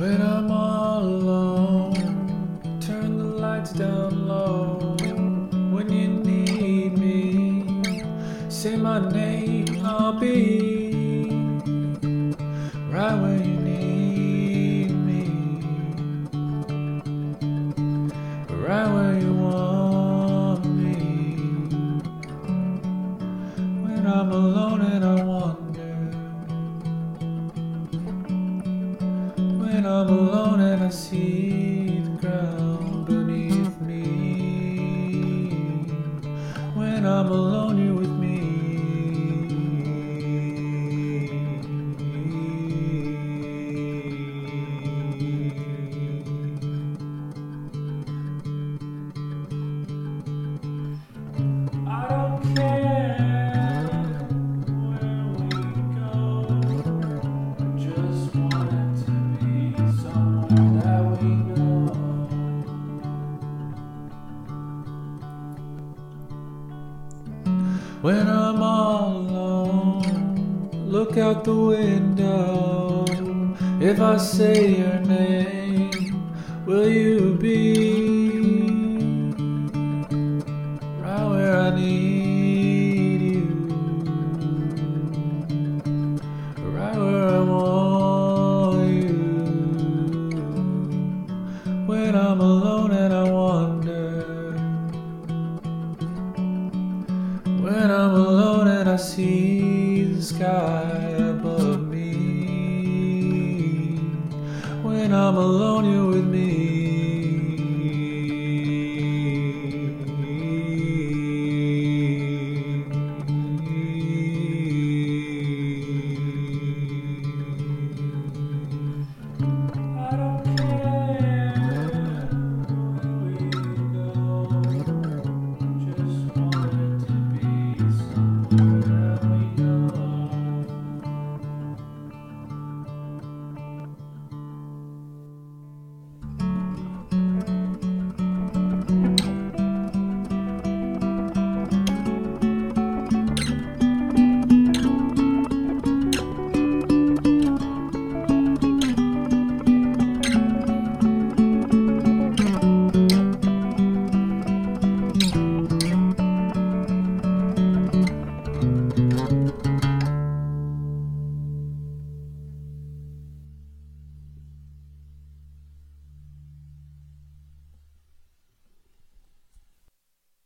When I'm all alone, turn the lights down low. When you need me, say my name, I'll be right where you need me, right where you want me. When I'm alone. When I'm alone and I see the ground beneath me, when I'm alone, you're When I'm all alone, look out the window. If I say your name, will you be When I'm alone and I see the sky above me. When I'm alone, you're with me.